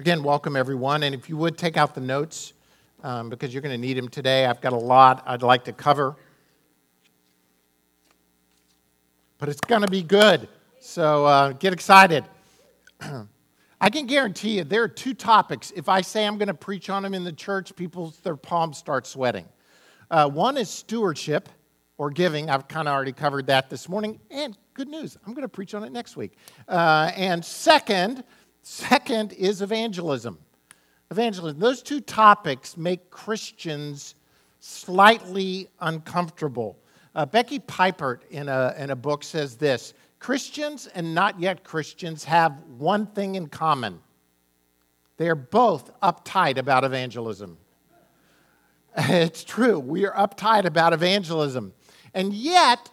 Again, welcome everyone. And if you would take out the notes, um, because you're going to need them today. I've got a lot I'd like to cover. But it's going to be good. So uh, get excited. I can guarantee you there are two topics. If I say I'm going to preach on them in the church, people, their palms start sweating. Uh, one is stewardship or giving. I've kind of already covered that this morning. And good news, I'm going to preach on it next week. Uh, and second, second is evangelism. Evangelism. Those two topics make Christians slightly uncomfortable. Uh, Becky Pippert, in a, in a book, says this Christians and not yet Christians have one thing in common they are both uptight about evangelism. It's true. We are uptight about evangelism. And yet,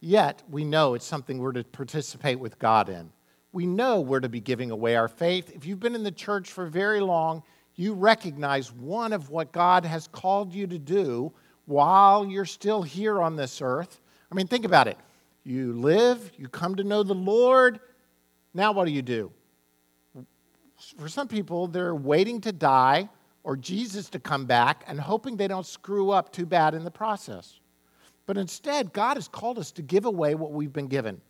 yet, we know it's something we're to participate with God in. We know we're to be giving away our faith. If you've been in the church for very long, you recognize one of what God has called you to do while you're still here on this earth. I mean, think about it. You live, you come to know the Lord. Now, what do you do? For some people, they're waiting to die or Jesus to come back and hoping they don't screw up too bad in the process. But instead, God has called us to give away what we've been given.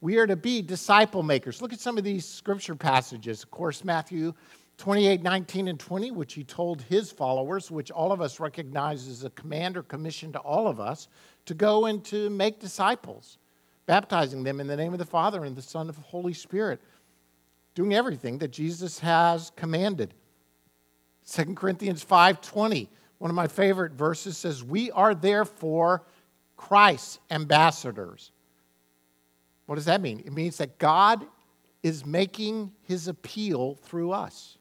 We are to be disciple makers. Look at some of these scripture passages. Of course, Matthew 28, 19, and 20, which he told his followers, which all of us recognize as a command or commission to all of us, to go and to make disciples, baptizing them in the name of the Father and the Son of the Holy Spirit, doing everything that Jesus has commanded. 2 Corinthians 5:20, one of my favorite verses says, "We are therefore Christ's ambassadors." What does that mean? It means that God is making his appeal through us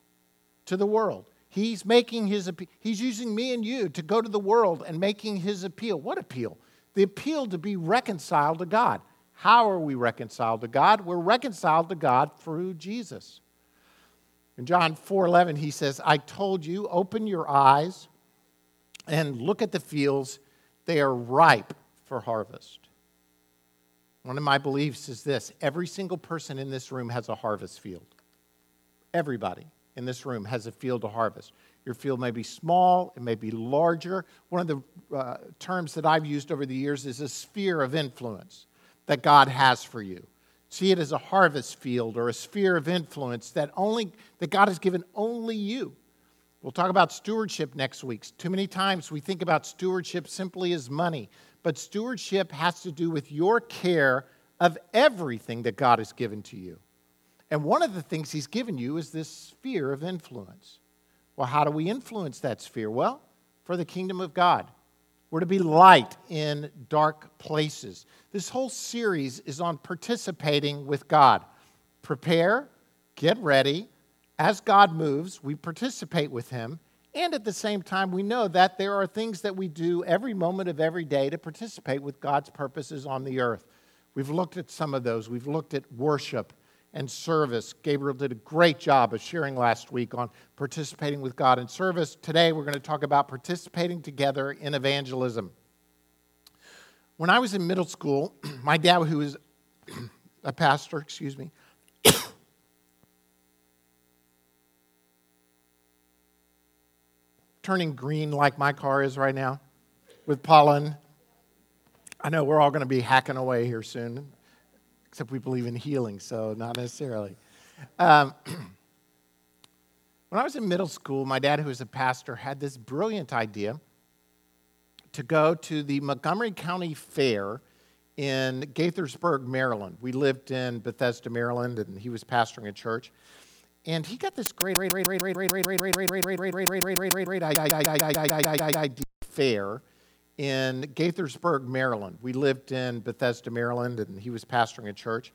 to the world. He's making his appeal. He's using me and you to go to the world and making his appeal. What appeal? The appeal to be reconciled to God. How are we reconciled to God? We're reconciled to God through Jesus. In John 4:11 he says, "I told you, open your eyes and look at the fields, they are ripe for harvest." One of my beliefs is this every single person in this room has a harvest field. Everybody in this room has a field to harvest. Your field may be small, it may be larger. One of the uh, terms that I've used over the years is a sphere of influence that God has for you. See it as a harvest field or a sphere of influence that only that God has given only you. We'll talk about stewardship next week. Too many times we think about stewardship simply as money, but stewardship has to do with your care of everything that God has given to you. And one of the things He's given you is this sphere of influence. Well, how do we influence that sphere? Well, for the kingdom of God. We're to be light in dark places. This whole series is on participating with God. Prepare, get ready. As God moves, we participate with Him. And at the same time, we know that there are things that we do every moment of every day to participate with God's purposes on the earth. We've looked at some of those. We've looked at worship and service. Gabriel did a great job of sharing last week on participating with God in service. Today, we're going to talk about participating together in evangelism. When I was in middle school, my dad, who was a pastor, excuse me, turning green like my car is right now with pollen. I know we're all going to be hacking away here soon except we believe in healing, so not necessarily. Um, when I was in middle school, my dad, who was a pastor, had this brilliant idea to go to the Montgomery County Fair in Gaithersburg, Maryland. We lived in Bethesda, Maryland, and he was pastoring a church. And he got this great, great, great, great, great, great, great, great, great, great, great, great, great, great, great, great, great fair in Gaithersburg, Maryland. We lived in Bethesda, Maryland, and he was pastoring a church.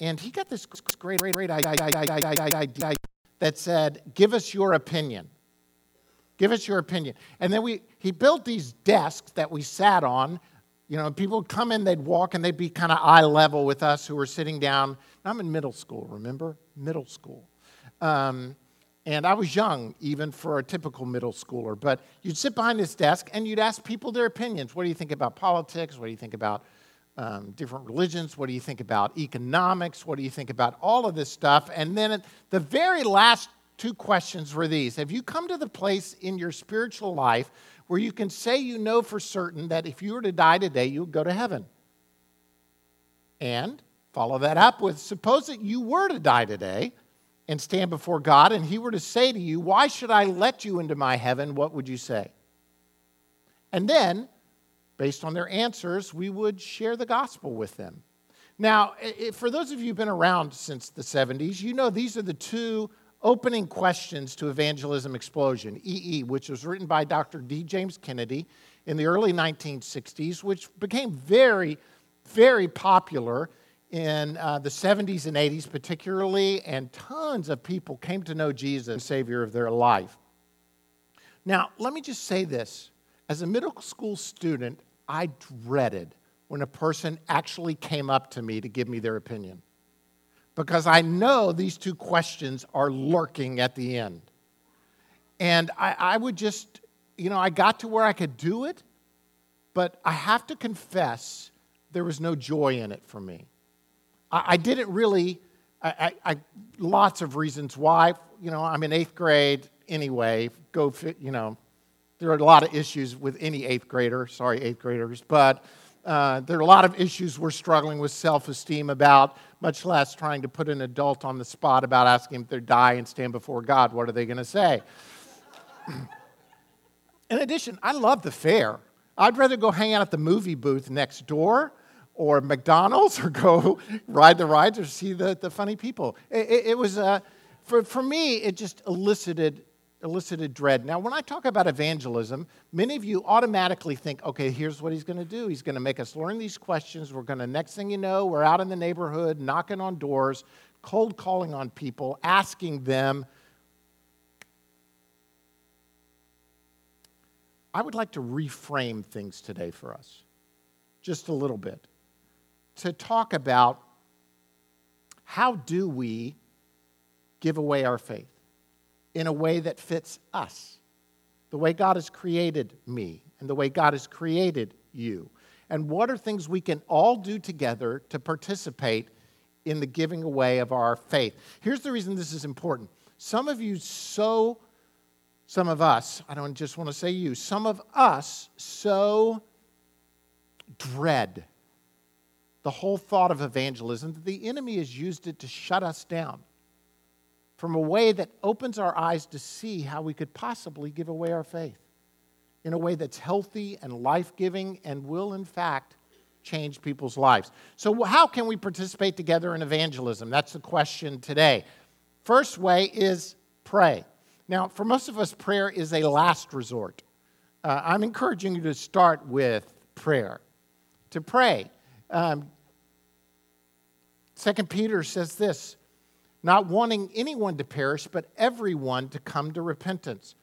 And he got this great, great, great idea that said, Give us your opinion. Give us your opinion. And then we, he built these desks that we sat on. You know, people would come in, they'd walk, and they'd be kind of eye level with us who were sitting down. I'm in middle school, remember? Middle school. Um, and I was young, even for a typical middle schooler. But you'd sit behind this desk and you'd ask people their opinions. What do you think about politics? What do you think about um, different religions? What do you think about economics? What do you think about all of this stuff? And then the very last two questions were these Have you come to the place in your spiritual life where you can say you know for certain that if you were to die today, you would go to heaven? And follow that up with suppose that you were to die today and stand before God, and He were to say to you, Why should I let you into my heaven? What would you say? And then, based on their answers, we would share the gospel with them. Now, for those of you who've been around since the 70s, you know these are the two opening questions to Evangelism Explosion, EE, which was written by Dr. D. James Kennedy in the early 1960s, which became very, very popular in uh, the 70s and 80s, particularly, and tons of people came to know Jesus, Savior of their life. Now, let me just say this. As a middle school student, I dreaded when a person actually came up to me to give me their opinion because I know these two questions are lurking at the end. And I, I, would just, you know, I got to where I could do it, but I have to confess there was no joy in it for me. I, I didn't really, I, I, lots of reasons why. You know, I'm in eighth grade anyway. Go, fit, you know, there are a lot of issues with any eighth grader. Sorry, eighth graders, but uh, there are a lot of issues we're struggling with self esteem about, much less trying to put an adult on the spot about asking if they die and stand before God. What are they going to say? In addition, I love the fair. I'd rather go hang out at the movie booth next door or McDonald's or go ride the rides or see the, the funny people. It, it, it was, uh, for, for me, it just elicited elicited dread. Now, when I talk about evangelism, many of you automatically think, okay, here's what he's going to do. He's going to make us learn these questions. We're going to, next thing you know, we're out in the neighborhood, knocking on doors, cold calling on people, asking them. I would like to reframe things today for us, just a little bit, to talk about how do we give away our faith? in a way that fits us, the way God has created me and the way God has created you. And what are things we can all do together to participate in the giving away of our faith? Here's the reason this is important. Some of you so, some of us, I don't just want to say you, some of us so dread the whole thought of evangelism that the enemy has used it to shut us down from a way that opens our eyes to see how we could possibly give away our faith in a way that's healthy and life giving and will, in fact, change people's lives. So, how can we participate together in evangelism? That's the question today. First way is pray. Now, for most of us, prayer is a last resort. Uh, I'm encouraging you to start with prayer. To pray. Um, Second Peter says this not wanting anyone to perish, but everyone to come to repentance.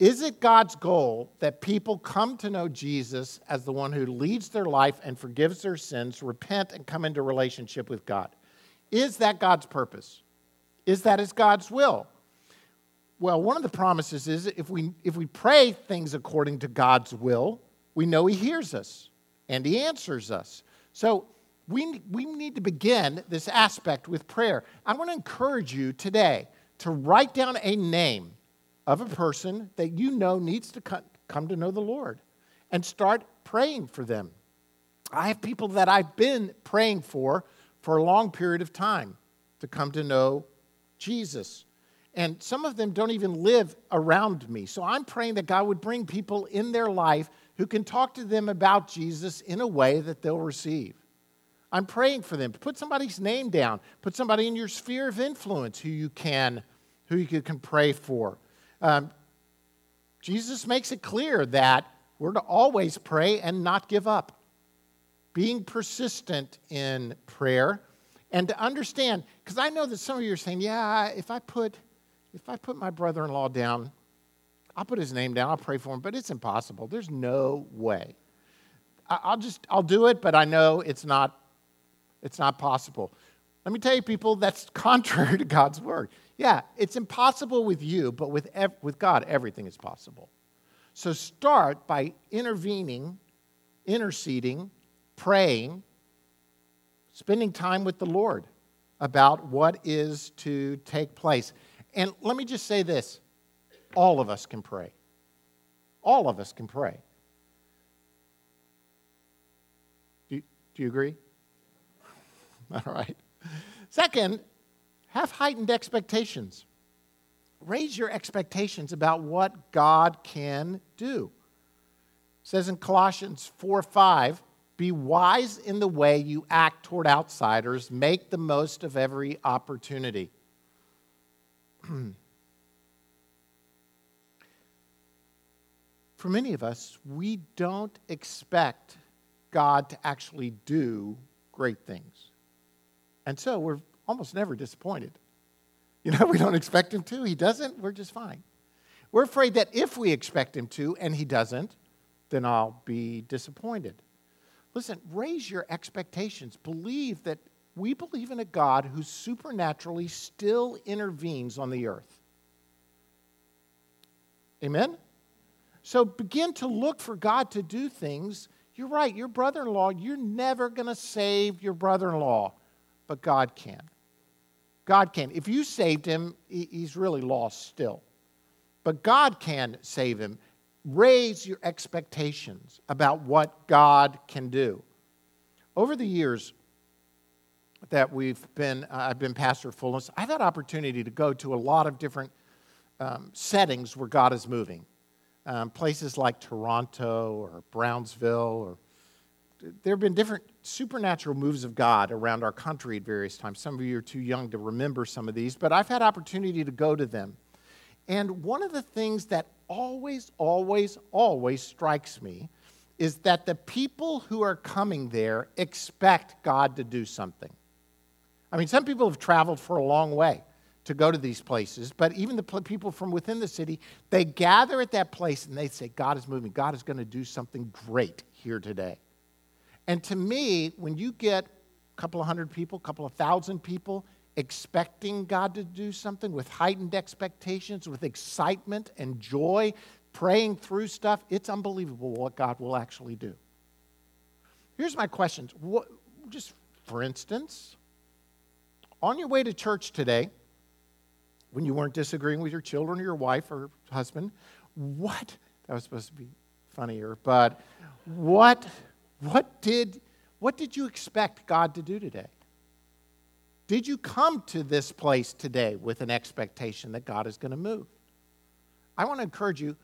Is it God's goal that people come to know Jesus as the one who leads their life and forgives their sins, repent, and come into relationship with God? Is that God's purpose? Is that is God's will? Well, one of the promises is if we, if we pray things according to God's will, we know He hears us and He answers us. So we, we need to begin this aspect with prayer. I want to encourage you today to write down a name of a person that you know needs to come to know the Lord and start praying for them. I have people that I've been praying for for a long period of time to come to know Jesus. And some of them don't even live around me. So I'm praying that God would bring people in their life who can talk to them about Jesus in a way that they'll receive. I'm praying for them. Put somebody's name down. Put somebody in your sphere of influence who you can, who you can pray for. Um, Jesus makes it clear that we're to always pray and not give up. Being persistent in prayer and to understand, because I know that some of you are saying, yeah, if I put if I put my brother-in-law down, I'll put his name down, I'll pray for him, but it's impossible. There's no way. I'll just I'll do it, but I know it's not it's not possible. Let me tell you, people, that's contrary to God's word. Yeah, it's impossible with you, but with, ev- with God, everything is possible. So start by intervening, interceding, praying, spending time with the Lord about what is to take place. And let me just say this all of us can pray. All of us can pray. Do do you agree? All right. Second, have heightened expectations. Raise your expectations about what God can do. It says in Colossians 4 5, be wise in the way you act toward outsiders, make the most of every opportunity. For many of us, we don't expect God to actually do great things. And so we're almost never disappointed. You know, we don't expect Him to. He doesn't, we're just fine. We're afraid that if we expect Him to and He doesn't, then I'll be disappointed. Listen, raise your expectations. Believe that we believe in a God who supernaturally still intervenes on the earth. Amen? So begin to look for God to do things. You're right, your brother in law, you're never going to save your brother in law, but God can. God can. If you saved him, he's really lost still. But God can save him raise your expectations about what God can do. Over the years that we've been, uh, I've been pastor fullness, I've had opportunity to go to a lot of different um, settings where God is moving. Um, places like Toronto or Brownsville, or there have been different supernatural moves of God around our country at various times. Some of you are too young to remember some of these, but I've had opportunity to go to them. And one of the things that always, always, always strikes me is that the people who are coming there expect God to do something. I mean, some people have traveled for a long way to go to these places, but even the people from within the city, they gather at that place and they say, God is moving. God is going to do something great here today. And to me, when you get a couple of hundred people, a couple of thousand people expecting God to do something, with heightened expectations, with excitement and joy, praying through stuff, it's unbelievable what God will actually do. Here's my questions. What, just for instance, on your way to church today, when you weren't disagreeing with your children or your wife or husband, what, that was supposed to be funnier, but what, what did, what did you expect God to do today? Did you come to this place today with an expectation that God is going to move? I want to encourage you,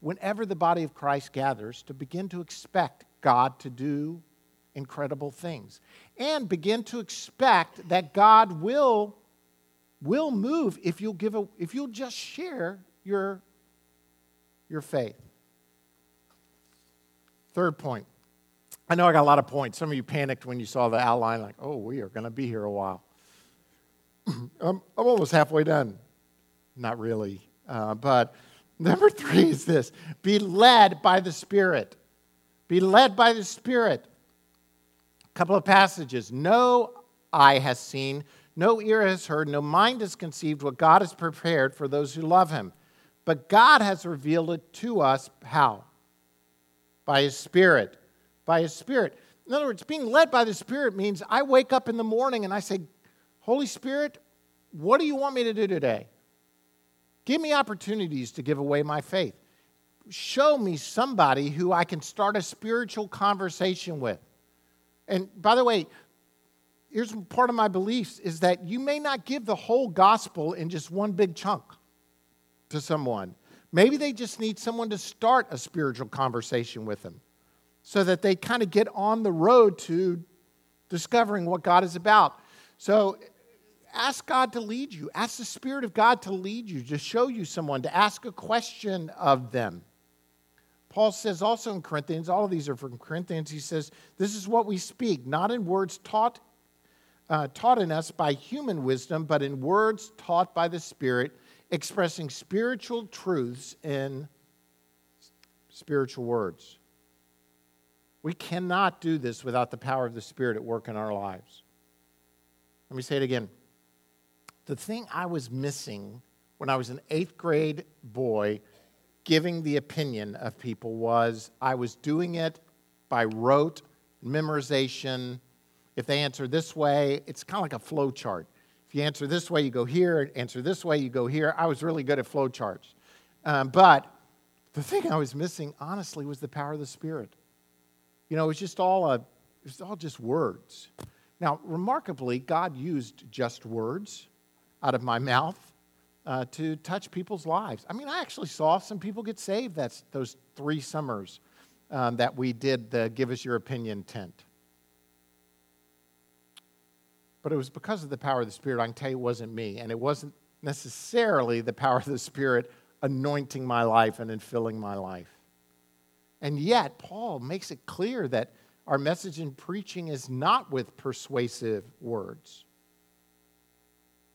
whenever the body of Christ gathers, to begin to expect God to do incredible things and begin to expect that God will, will move if you'll, give a, if you'll just share your, your faith. Third point. I know I got a lot of points. Some of you panicked when you saw the outline, like, oh, we are going to be here a while. I'm, I'm almost halfway done. Not really. Uh, but number three is this be led by the Spirit. Be led by the Spirit. A couple of passages. No eye has seen, no ear has heard, no mind has conceived what God has prepared for those who love Him. But God has revealed it to us how? By His Spirit. By His Spirit. In other words, being led by the Spirit means I wake up in the morning and I say, Holy Spirit, what do you want me to do today? Give me opportunities to give away my faith. Show me somebody who I can start a spiritual conversation with. And by the way, here's part of my beliefs is that you may not give the whole gospel in just one big chunk to someone. Maybe they just need someone to start a spiritual conversation with them so that they kind of get on the road to discovering what God is about. So ask God to lead you. Ask the Spirit of God to lead you, to show you someone, to ask a question of them. Paul says also in Corinthians, all of these are from Corinthians, he says, This is what we speak, not in words taught, uh, taught in us by human wisdom, but in words taught by the Spirit, expressing spiritual truths in spiritual words. We cannot do this without the power of the Spirit at work in our lives. Let me say it again the thing I was missing when I was an eighth grade boy giving the opinion of people was I was doing it by rote, memorization. If they answer this way, it's kind of like a flow chart. If you answer this way, you go here. Answer this way, you go here. I was really good at flow charts. Um, but the thing I was missing, honestly, was the power of the Spirit. You know, it was just all a, it was all just words. Now, remarkably, God used just words out of my mouth uh, to touch people's lives. I mean, I actually saw some people get saved. That's those three summers um, that we did the Give Us Your Opinion tent. But it was because of the power of the Spirit. I can tell you it wasn't me. And it wasn't necessarily the power of the Spirit anointing my life and infilling my life. And yet, Paul makes it clear that our message in preaching is not with persuasive words,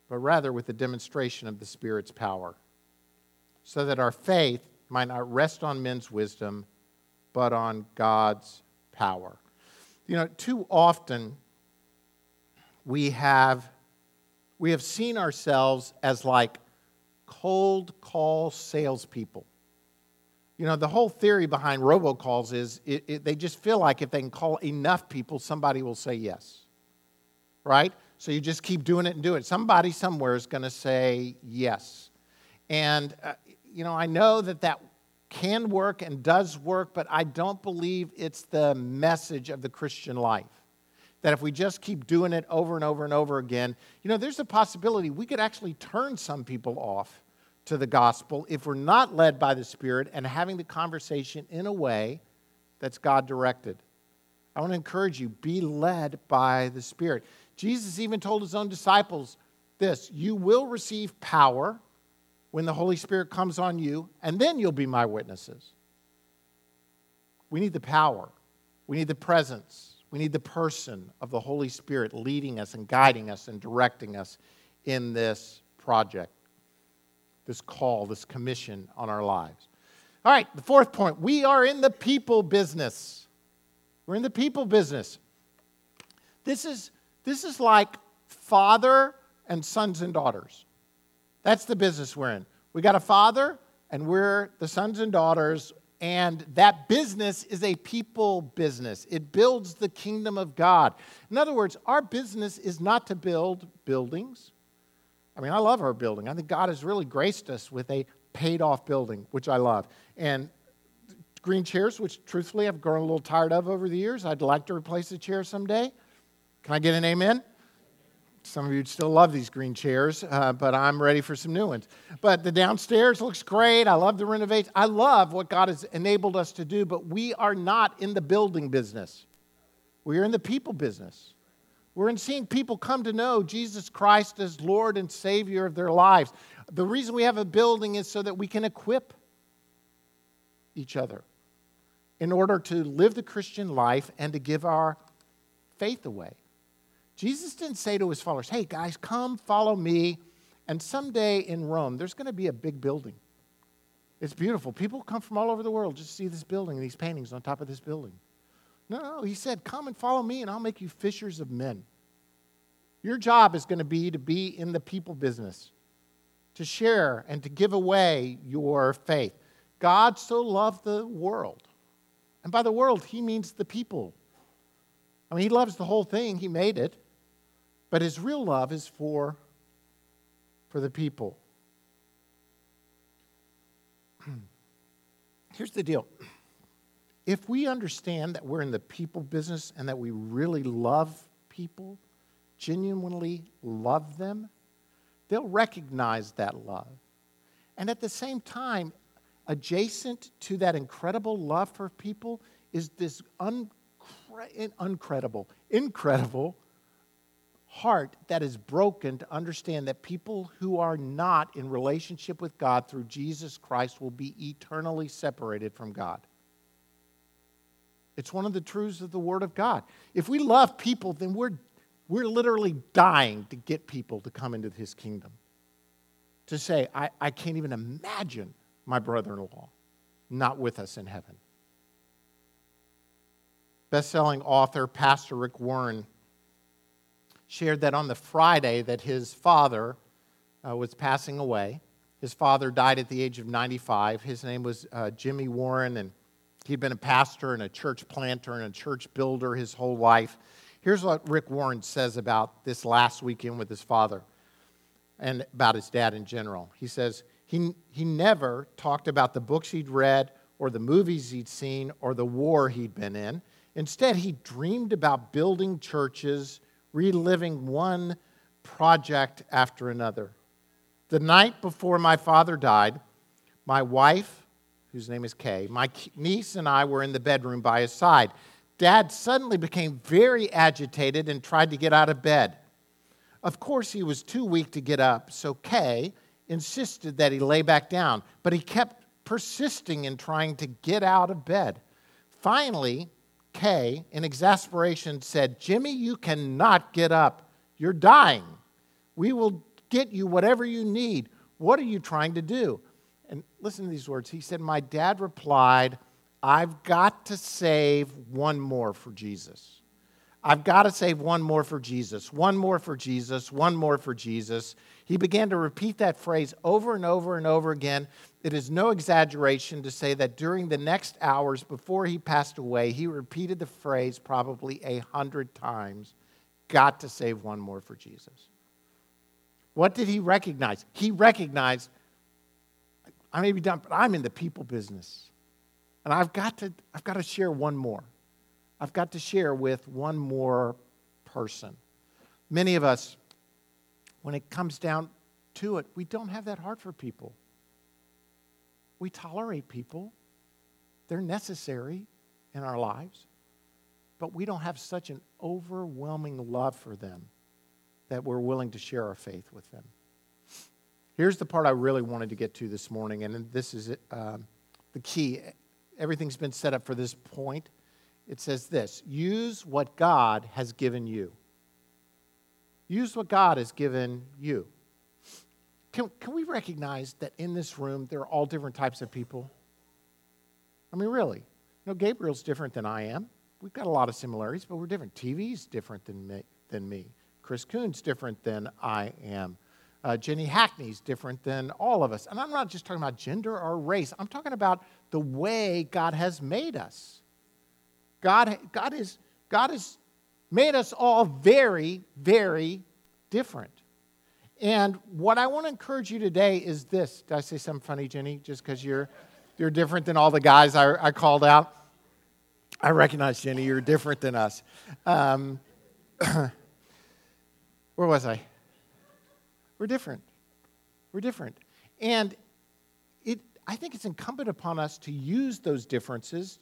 but rather with the demonstration of the Spirit's power, so that our faith might not rest on men's wisdom, but on God's power. You know, too often we have, we have seen ourselves as like cold call salespeople. You know, the whole theory behind robocalls is it, it, they just feel like if they can call enough people, somebody will say yes. Right? So you just keep doing it and do it. Somebody somewhere is going to say yes. And, uh, you know, I know that that can work and does work, but I don't believe it's the message of the Christian life. That if we just keep doing it over and over and over again, you know, there's a possibility we could actually turn some people off to the gospel if we're not led by the Spirit and having the conversation in a way that's God directed. I want to encourage you be led by the Spirit. Jesus even told his own disciples this You will receive power when the Holy Spirit comes on you, and then you'll be my witnesses. We need the power, we need the presence, we need the person of the Holy Spirit leading us and guiding us and directing us in this project, this call, this commission on our lives. All right, the fourth point we are in the people business. We're in the people business. This is, this is like father and sons and daughters. That's the business we're in. We got a father, and we're the sons and daughters, and that business is a people business. It builds the kingdom of God. In other words, our business is not to build buildings. I mean, I love our building. I think God has really graced us with a paid off building, which I love. And green chairs, which truthfully I've grown a little tired of over the years. I'd like to replace the chair someday. Can I get an amen? Some of you still love these green chairs, uh, but I'm ready for some new ones. But the downstairs looks great. I love the renovation. I love what God has enabled us to do, but we are not in the building business. We are in the people business. We're in seeing people come to know Jesus Christ as Lord and Savior of their lives. The reason we have a building is so that we can equip each other in order to live the Christian life and to give our faith away. Jesus didn't say to his followers, hey guys, come follow me. And someday in Rome, there's going to be a big building. It's beautiful. People come from all over the world just to see this building and these paintings on top of this building. No, no, he said, Come and follow me, and I'll make you fishers of men. Your job is going to be to be in the people business, to share and to give away your faith. God so loved the world. And by the world, he means the people. I mean, he loves the whole thing, he made it. But his real love is for, for the people. Here's the deal if we understand that we're in the people business and that we really love people, genuinely love them, they'll recognize that love. And at the same time, adjacent to that incredible love for people is this uncredible, incredible heart that is broken to understand that people who are not in relationship with God through Jesus Christ will be eternally separated from God. It's one of the truths of the Word of God. If we love people, then we're, we're literally dying to get people to come into His kingdom. To say, I, I can't even imagine my brother in law not with us in heaven. Best-selling author Pastor Rick Warren shared that on the Friday that his father uh, was passing away. His father died at the age of 95. His name was uh, Jimmy Warren, and he'd been a pastor and a church planter and a church builder his whole life. Here's what Rick Warren says about this last weekend with his father. and about his dad in general. He says he, he never talked about the books he'd read or the movies he'd seen or the war he'd been in. Instead, he dreamed about building churches, reliving one project after another. The night before my father died, my wife, whose name is Kay, my niece and I were in the bedroom by his side. Dad suddenly became very agitated and tried to get out of bed. Of course, he was too weak to get up, so Kay insisted that he lay back down, but he kept persisting in trying to get out of bed. Finally, Kay, in exasperation, said, Jimmy, you cannot get up. You're dying. We will get you whatever you need. What are you trying to do? And listen to these words. He said, My dad replied, I've got to save one more for Jesus. I've got to save one more for Jesus, one more for Jesus, one more for Jesus. He began to repeat that phrase over and over and over again. It is no exaggeration to say that during the next hours before he passed away, he repeated the phrase probably a hundred times got to save one more for Jesus. What did he recognize? He recognized, I may be done, but I'm in the people business. And I've got to, I've got to share one more. I've got to share with one more person. Many of us, when it comes down to it, we don't have that heart for people. We tolerate people, they're necessary in our lives, but we don't have such an overwhelming love for them that we're willing to share our faith with them. Here's the part I really wanted to get to this morning, and this is uh, the key. Everything's been set up for this point it says this use what God has given you. Use what God has given you. Can, can we recognize that in this room there are all different types of people? I mean, really. You know, Gabriel's different than I am. We've got a lot of similarities, but we're different. TV's different than me. Than me. Chris Coon's different than I am. Uh, Jenny Hackney's different than all of us. And I'm not just talking about gender or race, I'm talking about the way God has made us. God, God, is, God has made us all very, very different. And what I want to encourage you today is this. Did I say something funny, Jenny? Just because you're, you're different than all the guys I, I called out? I recognize, Jenny, you're different than us. Um, where was I? We're different. We're different. And it, I think it's incumbent upon us to use those differences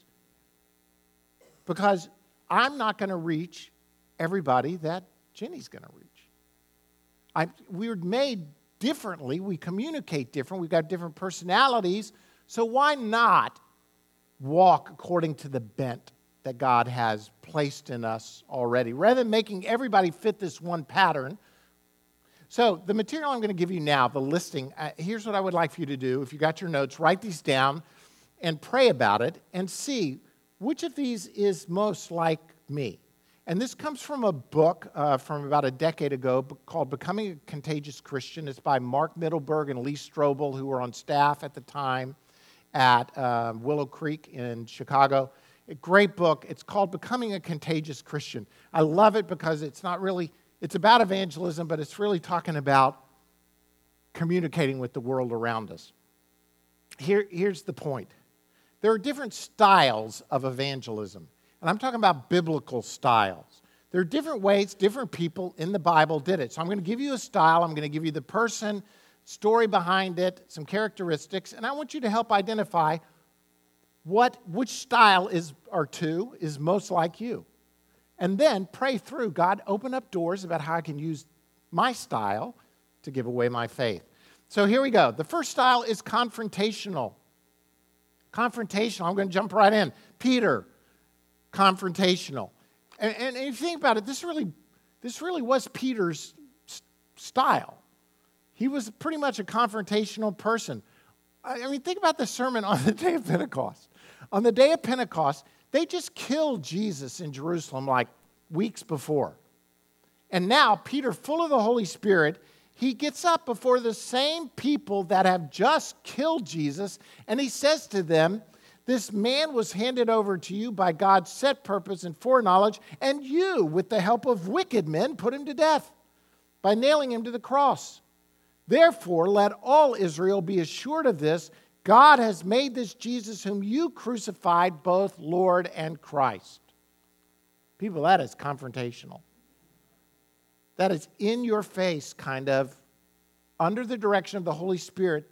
because I'm not going to reach everybody that Jenny's going to reach. I, we're made differently. We communicate different. We've got different personalities. So why not walk according to the bent that God has placed in us already, rather than making everybody fit this one pattern? So, the material I'm going to give you now, the listing, uh, here's what I would like for you to do. If you got your notes, write these down and pray about it and see which of these is most like me? And this comes from a book uh, from about a decade ago called Becoming a Contagious Christian. It's by Mark Mittelberg and Lee Strobel, who were on staff at the time at uh, Willow Creek in Chicago. A great book. It's called Becoming a Contagious Christian. I love it because it's not really, it's about evangelism, but it's really talking about communicating with the world around us. Here, here's the point there are different styles of evangelism. And I'm talking about biblical styles. There are different ways, different people in the Bible did it. So I'm going to give you a style, I'm going to give you the person, story behind it, some characteristics, and I want you to help identify what which style is or two is most like you. And then pray through, God, open up doors about how I can use my style to give away my faith. So here we go. The first style is confrontational confrontational. I'm going to jump right in. Peter, confrontational. And, and, if you think about it, this really, this really was Peter's style. He was pretty much a confrontational person. I mean, think about the sermon on the day of Pentecost. On the day of Pentecost, they just killed Jesus in Jerusalem like weeks before. And now, Peter, full of the Holy Spirit, he gets up before the same people that have just killed Jesus and he says to them, This man was handed over to you by God's set purpose and foreknowledge, and you, with the help of wicked men, put him to death by nailing him to the cross. Therefore, let all Israel be assured of this God has made this Jesus, whom you crucified, both Lord and Christ. People, that is confrontational. That is in your face, kind of under the direction of the Holy Spirit,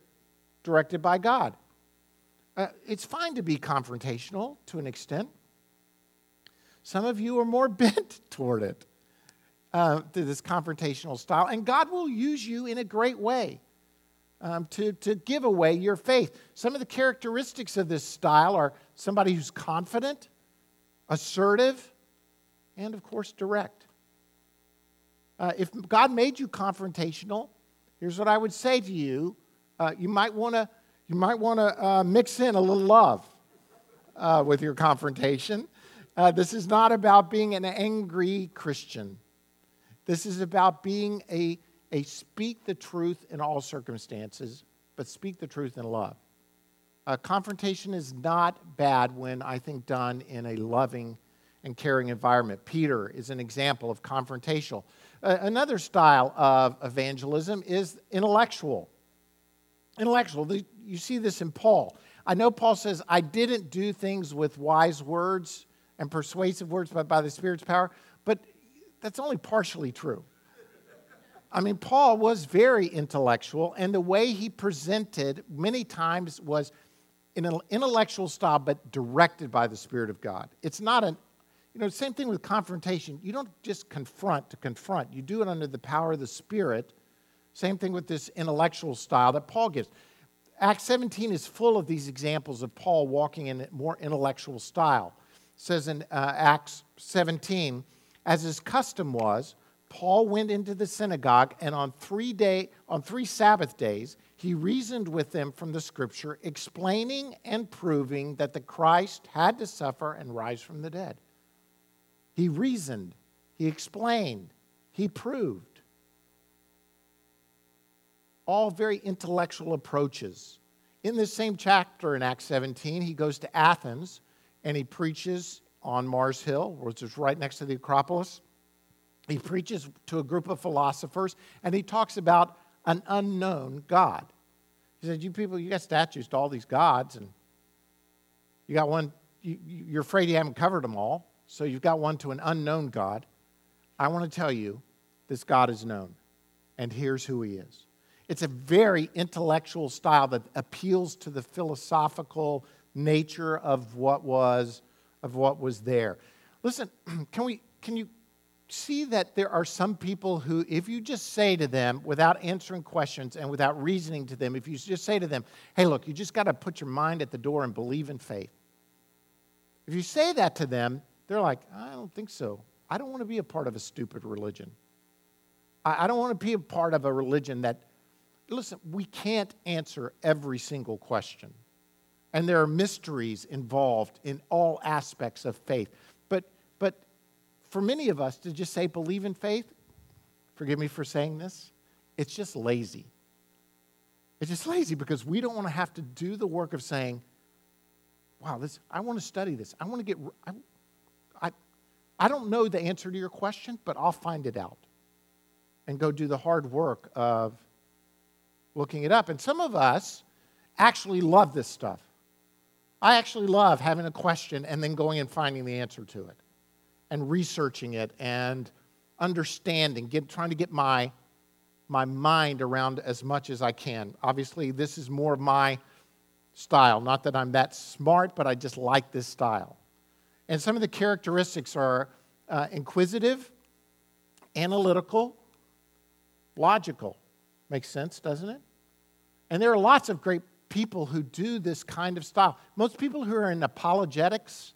directed by God. Uh, it's fine to be confrontational to an extent. Some of you are more bent toward it, uh, to this confrontational style, and God will use you in a great way um, to, to give away your faith. Some of the characteristics of this style are somebody who's confident, assertive, and of course, direct. Uh, if God made you confrontational, here's what I would say to you uh, you might want to you might want to uh, mix in a little love uh, with your confrontation. Uh, this is not about being an angry Christian. This is about being a a speak the truth in all circumstances, but speak the truth in love. Confrontation is not bad when I think done in a loving and caring environment. Peter is an example of confrontational. Another style of evangelism is intellectual. Intellectual. You see this in Paul. I know Paul says, I didn't do things with wise words and persuasive words, but by the Spirit's power. But that's only partially true. I mean, Paul was very intellectual, and the way he presented many times was in an intellectual style, but directed by the Spirit of God. It's not an, you know, same thing with confrontation. You don't just confront to confront, you do it under the power of the Spirit. Same thing with this intellectual style that Paul gives. Acts 17 is full of these examples of Paul walking in a more intellectual style. It says in uh, Acts 17, as his custom was, Paul went into the synagogue, and on three, day, on three Sabbath days, he reasoned with them from the scripture, explaining and proving that the Christ had to suffer and rise from the dead. He reasoned, he explained, he proved. All very intellectual approaches. In this same chapter in Acts 17, he goes to Athens and he preaches on Mars Hill, which is right next to the Acropolis he preaches to a group of philosophers and he talks about an unknown God. He said, You people, you got statues to all these gods, and you got one, you, you're afraid you haven't covered them all, so you've got one to an unknown God. I want to tell you, this God is known, and here's who he is. It's a very intellectual style that appeals to the philosophical nature of what was of what was there. Listen, can we can you see that there are some people who, if you just say to them without answering questions and without reasoning to them, if you just say to them, hey, look, you just got to put your mind at the door and believe in faith. If you say that to them, they're like, I don't think so. I don't want to be a part of a stupid religion. I, don't want to be a part of a religion that, listen, we can't answer every single question. And there are mysteries involved in all aspects of faith. For many of us to just say believe in faith, forgive me for saying this, it's just lazy. It's just lazy because we don't want to have to do the work of saying, wow, this, I want to study this. I want to get, I, I, I don't know the answer to your question, but I'll find it out and go do the hard work of looking it up. And some of us actually love this stuff. I actually love having a question and then going and finding the answer to it and researching it and understanding, get, trying to get my, my mind around as much as I can. Obviously, this is more of my style. Not that I'm that smart, but I just like this style. And some of the characteristics are uh, inquisitive, analytical, logical. Makes sense, doesn't it? And there are lots of great people who do this kind of style. Most people who are in apologetics,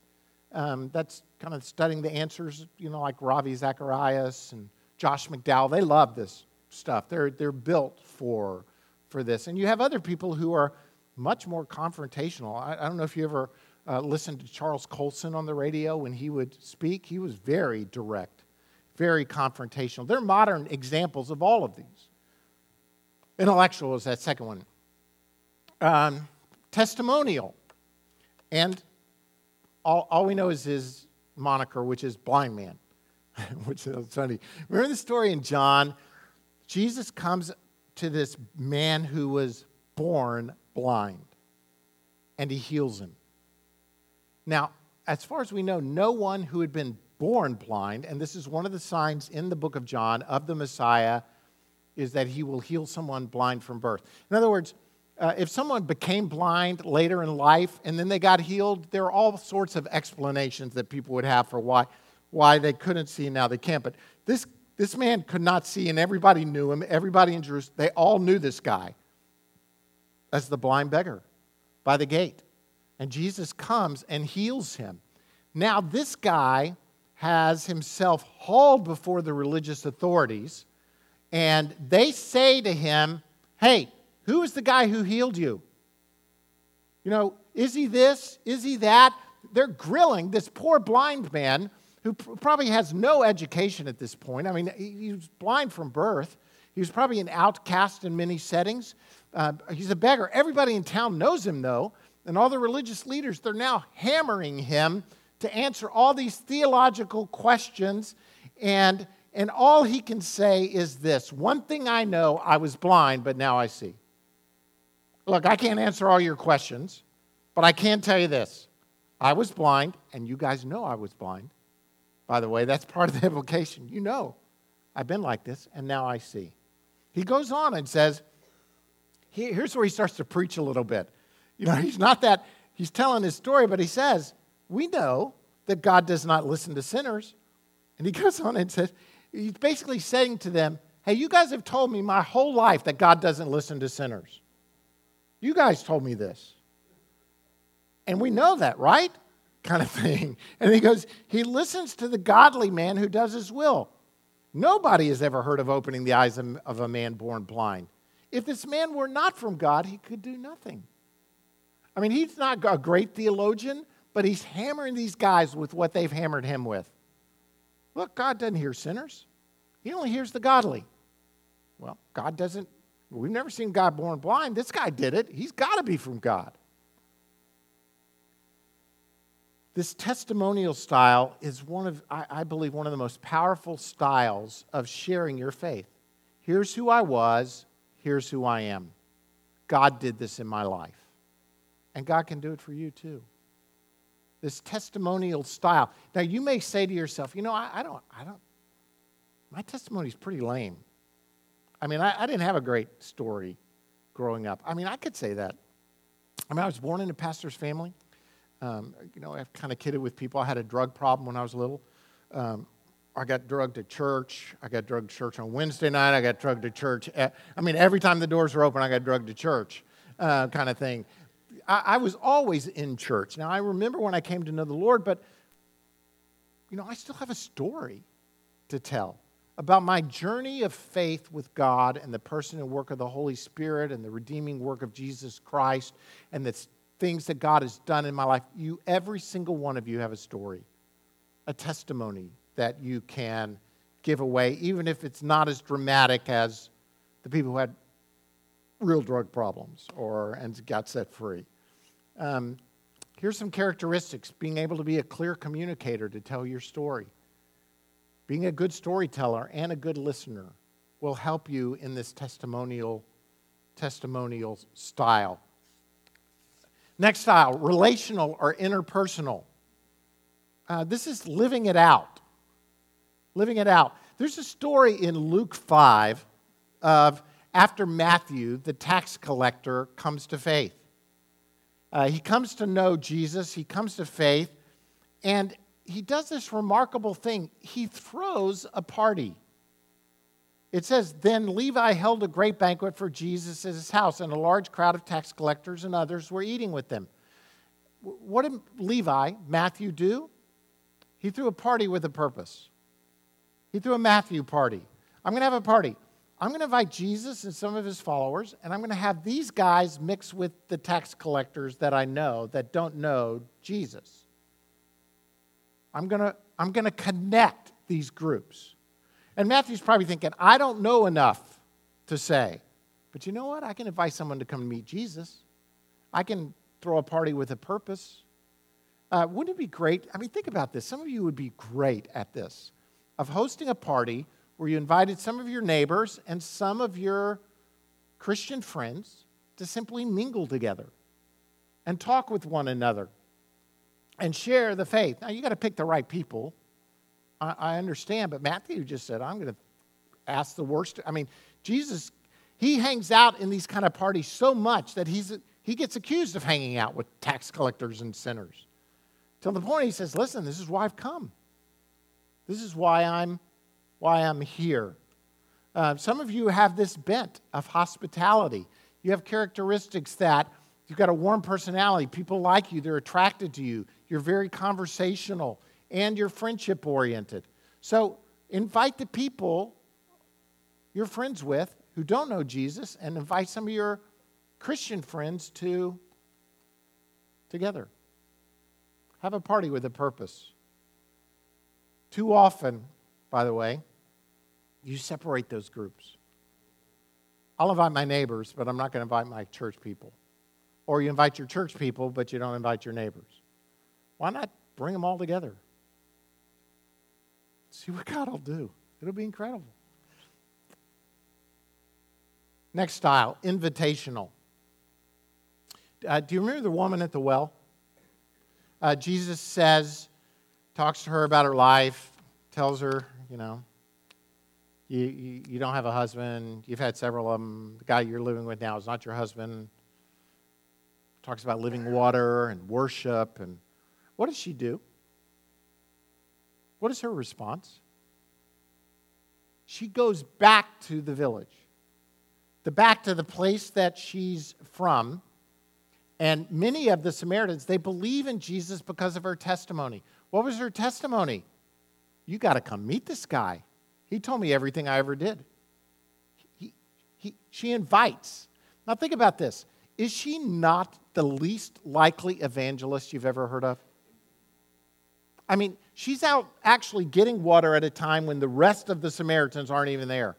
um, that's kind of studying the answers, you know, like Ravi Zacharias and Josh McDowell. They love this stuff. They're, they're built for, for this. And you have other people who are much more confrontational. I, I don't know if you ever uh, listened to Charles Colson on the radio when he would speak. He was very direct, very confrontational. They're modern examples of all of these. Intellectual is that second one. Um, testimonial. And all, all we know is his moniker, which is blind man, which is funny. Remember the story in John? Jesus comes to this man who was born blind and he heals him. Now, as far as we know, no one who had been born blind, and this is one of the signs in the book of John of the Messiah, is that he will heal someone blind from birth. In other words, uh, if someone became blind later in life and then they got healed, there are all sorts of explanations that people would have for why, why they couldn't see and now they can't. But this, this man could not see, and everybody knew him. Everybody in Jerusalem, they all knew this guy as the blind beggar by the gate. And Jesus comes and heals him. Now, this guy has himself hauled before the religious authorities, and they say to him, Hey, who is the guy who healed you? You know, is he this? Is he that? They're grilling this poor blind man who probably has no education at this point. I mean, he was blind from birth. He was probably an outcast in many settings. Uh, he's a beggar. Everybody in town knows him, though. And all the religious leaders, they're now hammering him to answer all these theological questions. And, and all he can say is this One thing I know, I was blind, but now I see. Look, I can't answer all your questions, but I can tell you this I was blind, and you guys know I was blind. By the way, that's part of the implication. You know, I've been like this, and now I see. He goes on and says, here's where he starts to preach a little bit. You know, he's not that, he's telling his story, but he says, We know that God does not listen to sinners. And he goes on and says, He's basically saying to them, Hey, you guys have told me my whole life that God doesn't listen to sinners. You guys told me this. And we know that, right? Kind of thing. And he goes, He listens to the godly man who does his will. Nobody has ever heard of opening the eyes of a man born blind. If this man were not from God, he could do nothing. I mean, he's not a great theologian, but he's hammering these guys with what they've hammered him with. Look, God doesn't hear sinners, he only hears the godly. Well, God doesn't, we've never seen God born blind. This guy did it. He's got to be from God. This testimonial style is one of, I, I believe, one of the most powerful styles of sharing your faith. Here's who I was, here's who I am. God did this in my life. And God can do it for you too. This testimonial style. Now, you may say to yourself, you know, I, I don't, I don't, my testimony is pretty lame. I mean, I, I didn't have a great story growing up. I mean, I could say that. I mean, I was born in a pastor's family. Um, you know, I've kind of kidded with people. I had a drug problem when I was little. Um, I got drugged to church. I got drugged to church on Wednesday night. I got drugged to church. At, I mean, every time the doors were open, I got drugged to church, uh, kind of thing. I, I was always in church. Now, I remember when I came to know the Lord, but, you know, I still have a story to tell about my journey of faith with God and the person and work of the Holy Spirit and the redeeming work of Jesus Christ and the things that God has done in my life. You, every single one of you, have a story, a testimony that you can give away, even if it's not as dramatic as the people who had real drug problems or and got set free. Um, here's some characteristics being able to be a clear communicator to tell your story. Being a good storyteller and a good listener will help you in this testimonial testimonial style. Next style, relational or interpersonal. Uh, this is living it out. Living it out. There's a story in Luke 5 of after Matthew, the tax collector, comes to faith. Uh, he comes to know Jesus, he comes to faith, and he does this remarkable thing. He throws a party. It says, Then Levi held a great banquet for Jesus at his house, and a large crowd of tax collectors and others were eating with them. What did Levi, Matthew, do? He threw a party with a purpose. He threw a Matthew party. I'm going to have a party. I'm going to invite Jesus and some of his followers, and I'm going to have these guys mix with the tax collectors that I know that don't know Jesus. I'm going to, I'm going to connect these groups. And Matthew's probably thinking, I don't know enough to say. But you know what? I can invite someone to come meet Jesus. I can throw a party with a purpose. Uh, wouldn't it be great? I mean, think about this. Some of you would be great at this of hosting a party where you invited some of your neighbors and some of your Christian friends to simply mingle together and talk with one another and share the faith. Now, you got to pick the right people. I, I understand, but Matthew just said, I'm going to ask the worst. I mean, Jesus, he hangs out in these kind of parties so much that he's, he gets accused of hanging out with tax collectors and sinners. Till the point he says, Listen, this is why I've come. This is why I'm, why I'm here. Uh, some of you have this bent of hospitality. You have characteristics that you've got a warm personality. People like you, they're attracted to you. You're very conversational and you're friendship oriented. So invite the people you're friends with who don't know Jesus and invite some of your Christian friends to together. Have a party with a purpose. Too often, by the way, you separate those groups. I'll invite my neighbors, but I'm not going to invite my church people. Or you invite your church people, but you don't invite your neighbors. Why not bring them all together? See what God will do. It'll be incredible. Next style, invitational. Uh, do you remember the woman at the well? Uh, Jesus says, talks to her about her life, tells her, you know, you, you, you, don't have a husband, you've had several of them, the guy you're living with now is not your husband. Talks about living water and worship. And what does she do? What is her response? She goes back to the village, the back to the place that she's from. And many of the Samaritans, they believe in Jesus because of her testimony. What was her testimony? You got to come meet this guy. He told me everything I ever did. He, he, she invites. Now, think about this. Is she not the least likely evangelist you've ever heard of? I mean, she's out actually getting water at a time when the rest of the Samaritans aren't even there,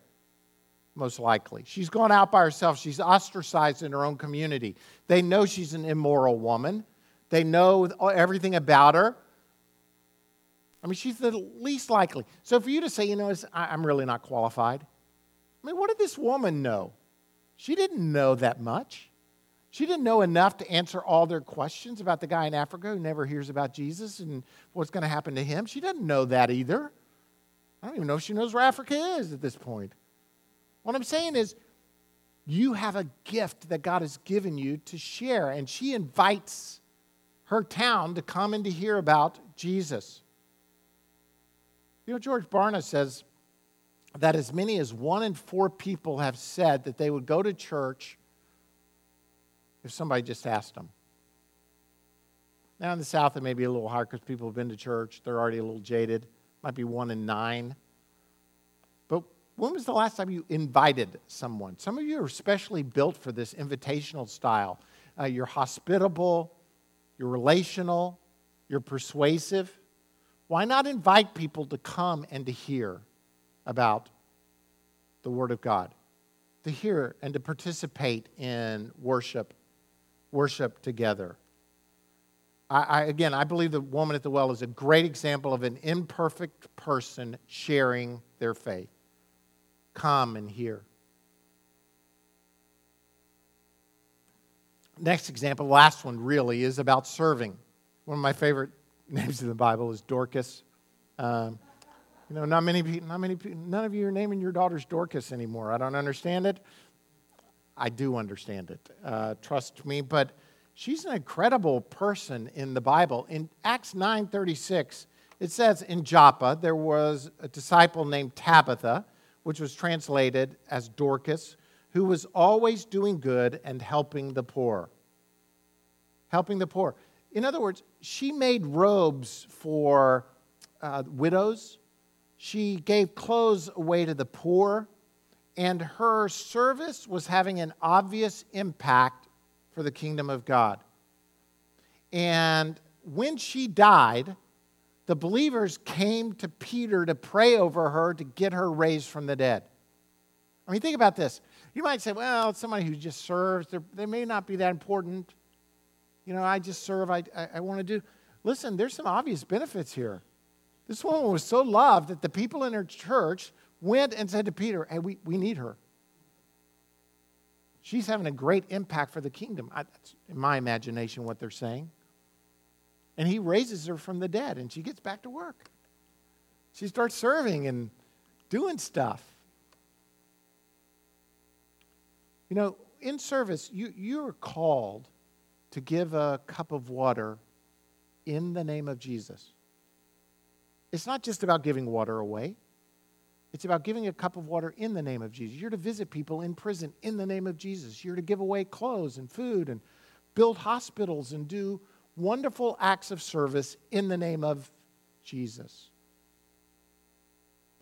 most likely. She's gone out by herself. She's ostracized in her own community. They know she's an immoral woman, they know everything about her. I mean, she's the least likely. So for you to say, you know, I'm really not qualified, I mean, what did this woman know? She didn't know that much. She didn't know enough to answer all their questions about the guy in Africa who never hears about Jesus and what's going to happen to him. She doesn't know that either. I don't even know if she knows where Africa is at this point. What I'm saying is, you have a gift that God has given you to share, and she invites her town to come and to hear about Jesus. You know, George Barna says that as many as one in four people have said that they would go to church if somebody just asked them. Now in the South, it may be a little hard because people have been to church. They're already a little jaded. Might be one in nine. But when was the last time you invited someone? Some of you are especially built for this invitational style. Uh, you're hospitable, you're relational, you're persuasive. Why not invite people to come and to hear about the Word of God? To hear and to participate in worship, worship together. I, I, again, I believe the woman at the well is a great example of an imperfect person sharing their faith. Come and hear. Next example, last one really, is about serving. One of my favorite names in the Bible is Dorcas. Um, you know, not many, not many, none of you are naming your daughters Dorcas anymore. I don't understand it. I do understand it. Uh, trust me. But she's an incredible person in the Bible. In Acts 9:36, it says in Joppa there was a disciple named Tabitha, which was translated as Dorcas, who was always doing good and helping the poor. Helping the poor. In other words, she made robes for uh, widows, she gave clothes away to the poor, and her service was having an obvious impact for the kingdom of God. And when she died, the believers came to Peter to pray over her to get her raised from the dead. I mean, think about this. You might say, well, somebody who just serves. They're, they may not be that important you know, I just serve, I, I, I want to do. Listen, there's some obvious benefits here. This woman was so loved that the people in her church went and said to Peter, Hey, we, we need her. she's having a great impact for the kingdom. I, that's in my imagination what they're saying. And he raises her from the dead, and she gets back to work. She starts serving and doing stuff. You know, in service, you, you're called to give a cup of water in the name of Jesus. It's not just about giving water away. It's about giving a cup of water in the name of Jesus. You're to visit people in prison in the name of Jesus. You're to give away clothes and food and build hospitals and do wonderful acts of service in the name of Jesus.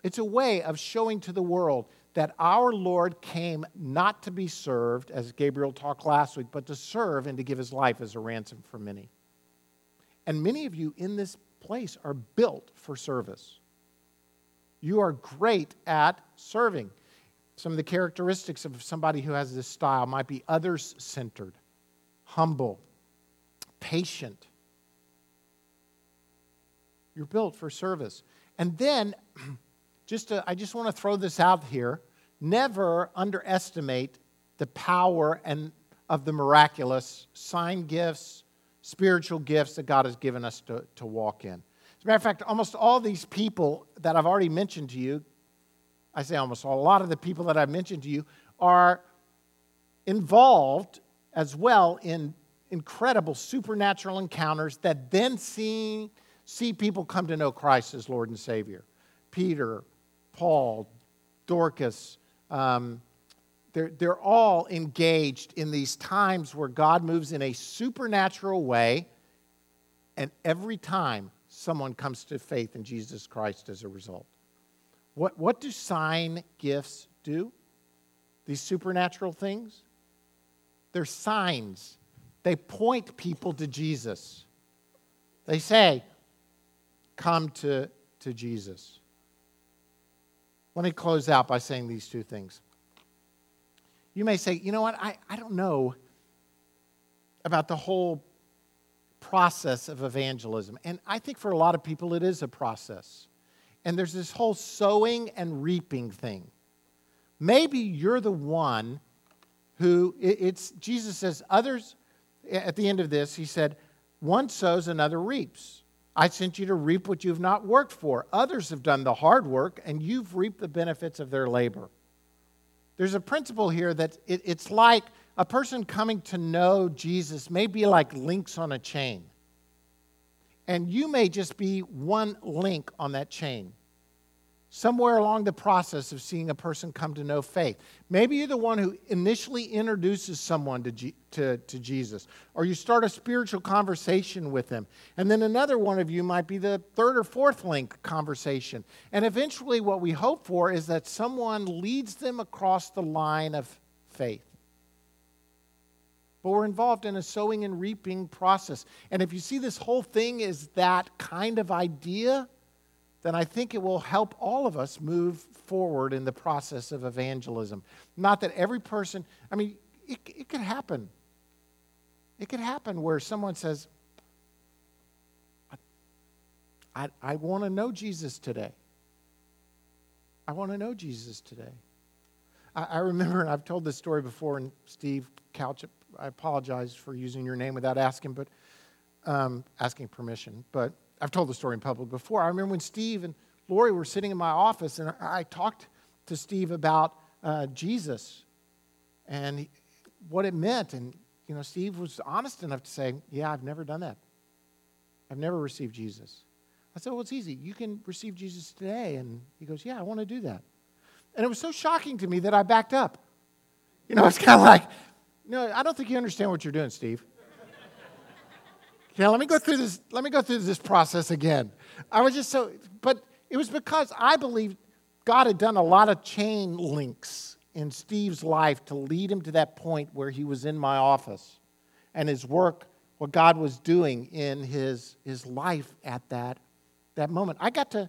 It's a way of showing to the world that our Lord came not to be served, as Gabriel talked last week, but to serve and to give his life as a ransom for many. And many of you in this place are built for service. You are great at serving. Some of the characteristics of somebody who has this style might be others centered, humble, patient. You're built for service. And then, just to, I just want to throw this out here never underestimate the power and of the miraculous sign gifts, spiritual gifts that God has given us to, to walk in. Matter of fact, almost all these people that I've already mentioned to you, I say almost all, a lot of the people that I've mentioned to you are involved as well in incredible supernatural encounters that then see, see people come to know Christ as Lord and Savior. Peter, Paul, Dorcas, um, they're, they're all engaged in these times where God moves in a supernatural way, and every time someone comes to faith in Jesus Christ as a result. What, what do sign gifts do? These supernatural things? They're signs. They point people to Jesus. They say, Come to, to Jesus. Let me close out by saying these two things. You may say, you know what, I, I don't know about the whole process of evangelism. And I think for a lot of people, it is a process. And there's this whole sowing and reaping thing. Maybe you're the one who, it's, Jesus says, others, at the end of this, he said, one sows, another reaps. I sent you to reap what you've not worked for. Others have done the hard work, and you've reaped the benefits of their labor. There's a principle here that it, it's like a person coming to know Jesus may be like links on a chain. And you may just be one link on that chain somewhere along the process of seeing a person come to know faith. Maybe you're the one who initially introduces someone to, G- to, to Jesus, or you start a spiritual conversation with them. And then another one of you might be the third or fourth link conversation. And eventually, what we hope for is that someone leads them across the line of faith. But we're involved in a sowing and reaping process. And if you see this whole thing is that kind of idea, then I think it will help all of us move forward in the process of evangelism. Not that every person, I mean, it, it could happen. It could happen where someone says, I, I, I want to know Jesus today. I want to know Jesus today. I, I remember, and I've told this story before, and Steve Couch, I apologize for using your name without asking, but um, asking permission. But I've told the story in public before. I remember when Steve and Lori were sitting in my office, and I talked to Steve about uh, Jesus and what it meant. And, you know, Steve was honest enough to say, Yeah, I've never done that. I've never received Jesus. I said, Well, it's easy. You can receive Jesus today. And he goes, Yeah, I want to do that. And it was so shocking to me that I backed up. You know, it's kind of like, No, I don't think you understand what you're doing, Steve. Yeah, let me go through this. Let me go through this process again. I was just so, but it was because I believed God had done a lot of chain links in Steve's life to lead him to that point where he was in my office and his work, what God was doing in his, his life at that, that moment. I got, to,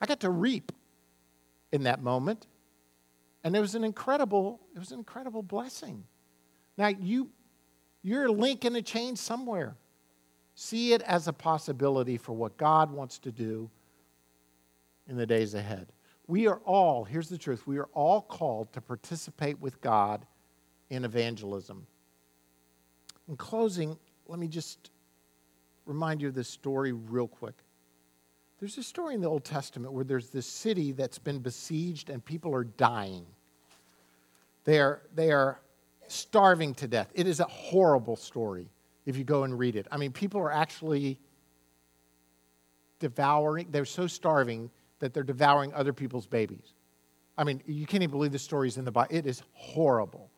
I got to reap in that moment. And it was an incredible, it was an incredible blessing. Now you you're a link in a chain somewhere. See it as a possibility for what God wants to do in the days ahead. We are all, here's the truth, we are all called to participate with God in evangelism. In closing, let me just remind you of this story real quick. There's a story in the Old Testament where there's this city that's been besieged and people are dying. They are, they are starving to death. It is a horrible story if you go and read it. I mean, people are actually devouring, they're so starving that they're devouring other people's babies. I mean, you can't even believe the stories in the Bible. It is horrible.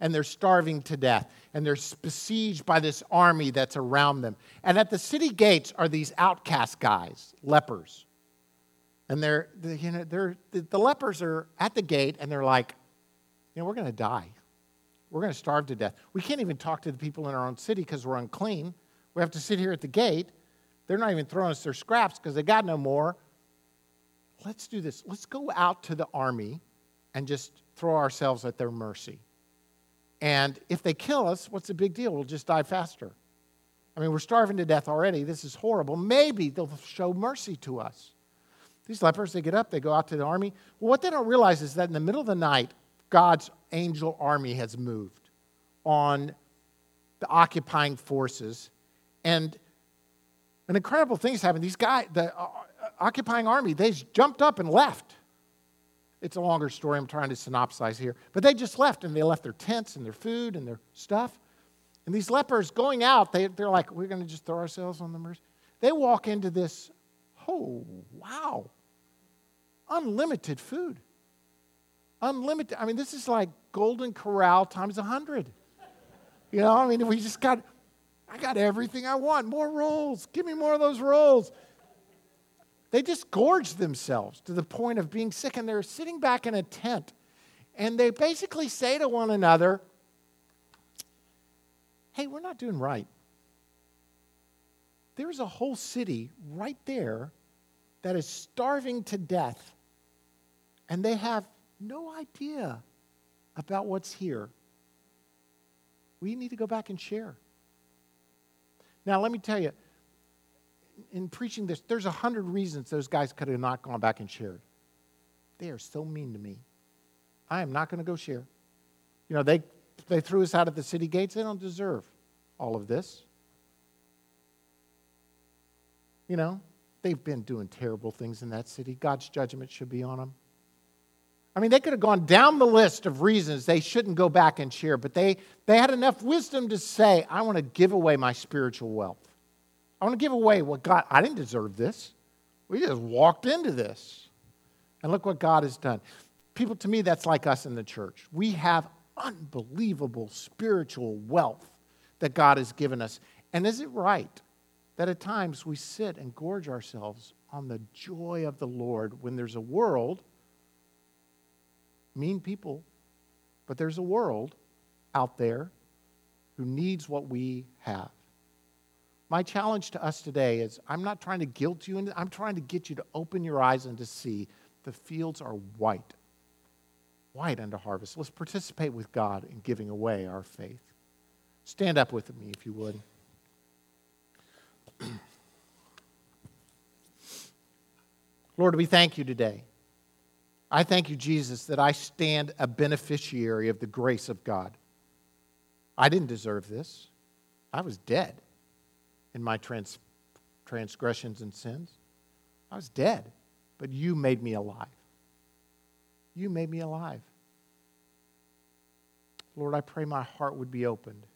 And they're starving to death. And they're besieged by this army that's around them. And at the city gates are these outcast guys, lepers. And they're, you know, they're, the, the lepers are at the gate and they're like, you know, we're going to die. We're going to starve to death. We can't even talk to the people in our own city because we're unclean. We have to sit here at the gate. They're not even throwing us their scraps because they got no more let's do this. Let's go out to the army and just throw ourselves at their mercy. And if they kill us, what's the big deal? We'll just die faster. I mean, we're starving to death already. This is horrible. Maybe they'll show mercy to us. These lepers, they get up, they go out to the army. Well, what they don't realize is that in the middle of the night, God's angel army has moved on the occupying forces. And an incredible thing has happened. These guys, the uh, uh, occupying army, they jumped up and left. It's a longer story I'm trying to synopsize here. But they just left and they left their tents and their food and their stuff. And these lepers going out, they, they're like, we're going to just throw ourselves on the mercy. They walk into this, oh, wow, unlimited food. Unlimited. I mean, this is like Golden Corral times a 100. You know, I mean, we just got, I got everything I want. More rolls. Give me more of those rolls. They just gorge themselves to the point of being sick, and they're sitting back in a tent. And they basically say to one another, Hey, we're not doing right. There's a whole city right there that is starving to death, and they have no idea about what's here. We need to go back and share. Now, let me tell you, in preaching this, there's a hundred reasons those guys could have not gone back and shared. They are so mean to me. I am not going to go share. You know, they, they threw us out of the city gates. They don't deserve all of this. You know, they've been doing terrible things in that city. God's judgment should be on them. I mean, they could have gone down the list of reasons they shouldn't go back and share, but they, they had enough wisdom to say, I want to give away my spiritual wealth. I want to give away what God, I didn't deserve this. We just walked into this. And look what God has done. People, to me, that's like us in the church. We have unbelievable spiritual wealth that God has given us. And is it right that at times we sit and gorge ourselves on the joy of the Lord when there's a world, mean people, but there's a world out there who needs what we have? My challenge to us today is I'm not trying to guilt you, I'm trying to get you to open your eyes and to see the fields are white, white unto harvest. Let's participate with God in giving away our faith. Stand up with me, if you would. Lord, we thank you today. I thank you, Jesus, that I stand a beneficiary of the grace of God. I didn't deserve this, I was dead in my trans- transgressions and sins. I was dead, but you made me alive. You made me alive. Lord, I pray my heart would be opened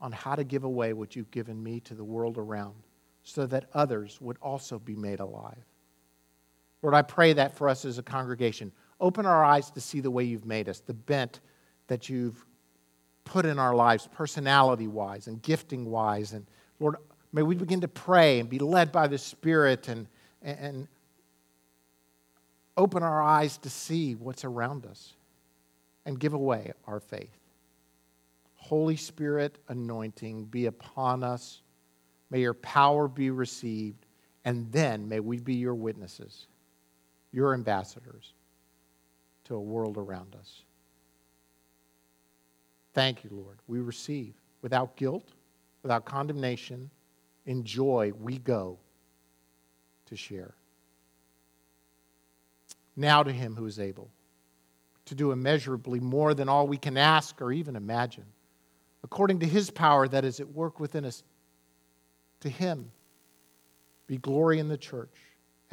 on how to give away what you've given me to the world around so that others would also be made alive. Lord, I pray that for us as a congregation. Open our eyes to see the way you've made us, the bent that you've put in our lives, personality wise and gifting wise. And Lord, May we begin to pray and be led by the Spirit and, and open our eyes to see what's around us and give away our faith. Holy Spirit anointing be upon us. May your power be received, and then may we be your witnesses, your ambassadors to a world around us. Thank you, Lord. We receive without guilt, without condemnation. In joy, we go to share. Now to him who is able to do immeasurably more than all we can ask or even imagine, according to his power that is at work within us. To him be glory in the church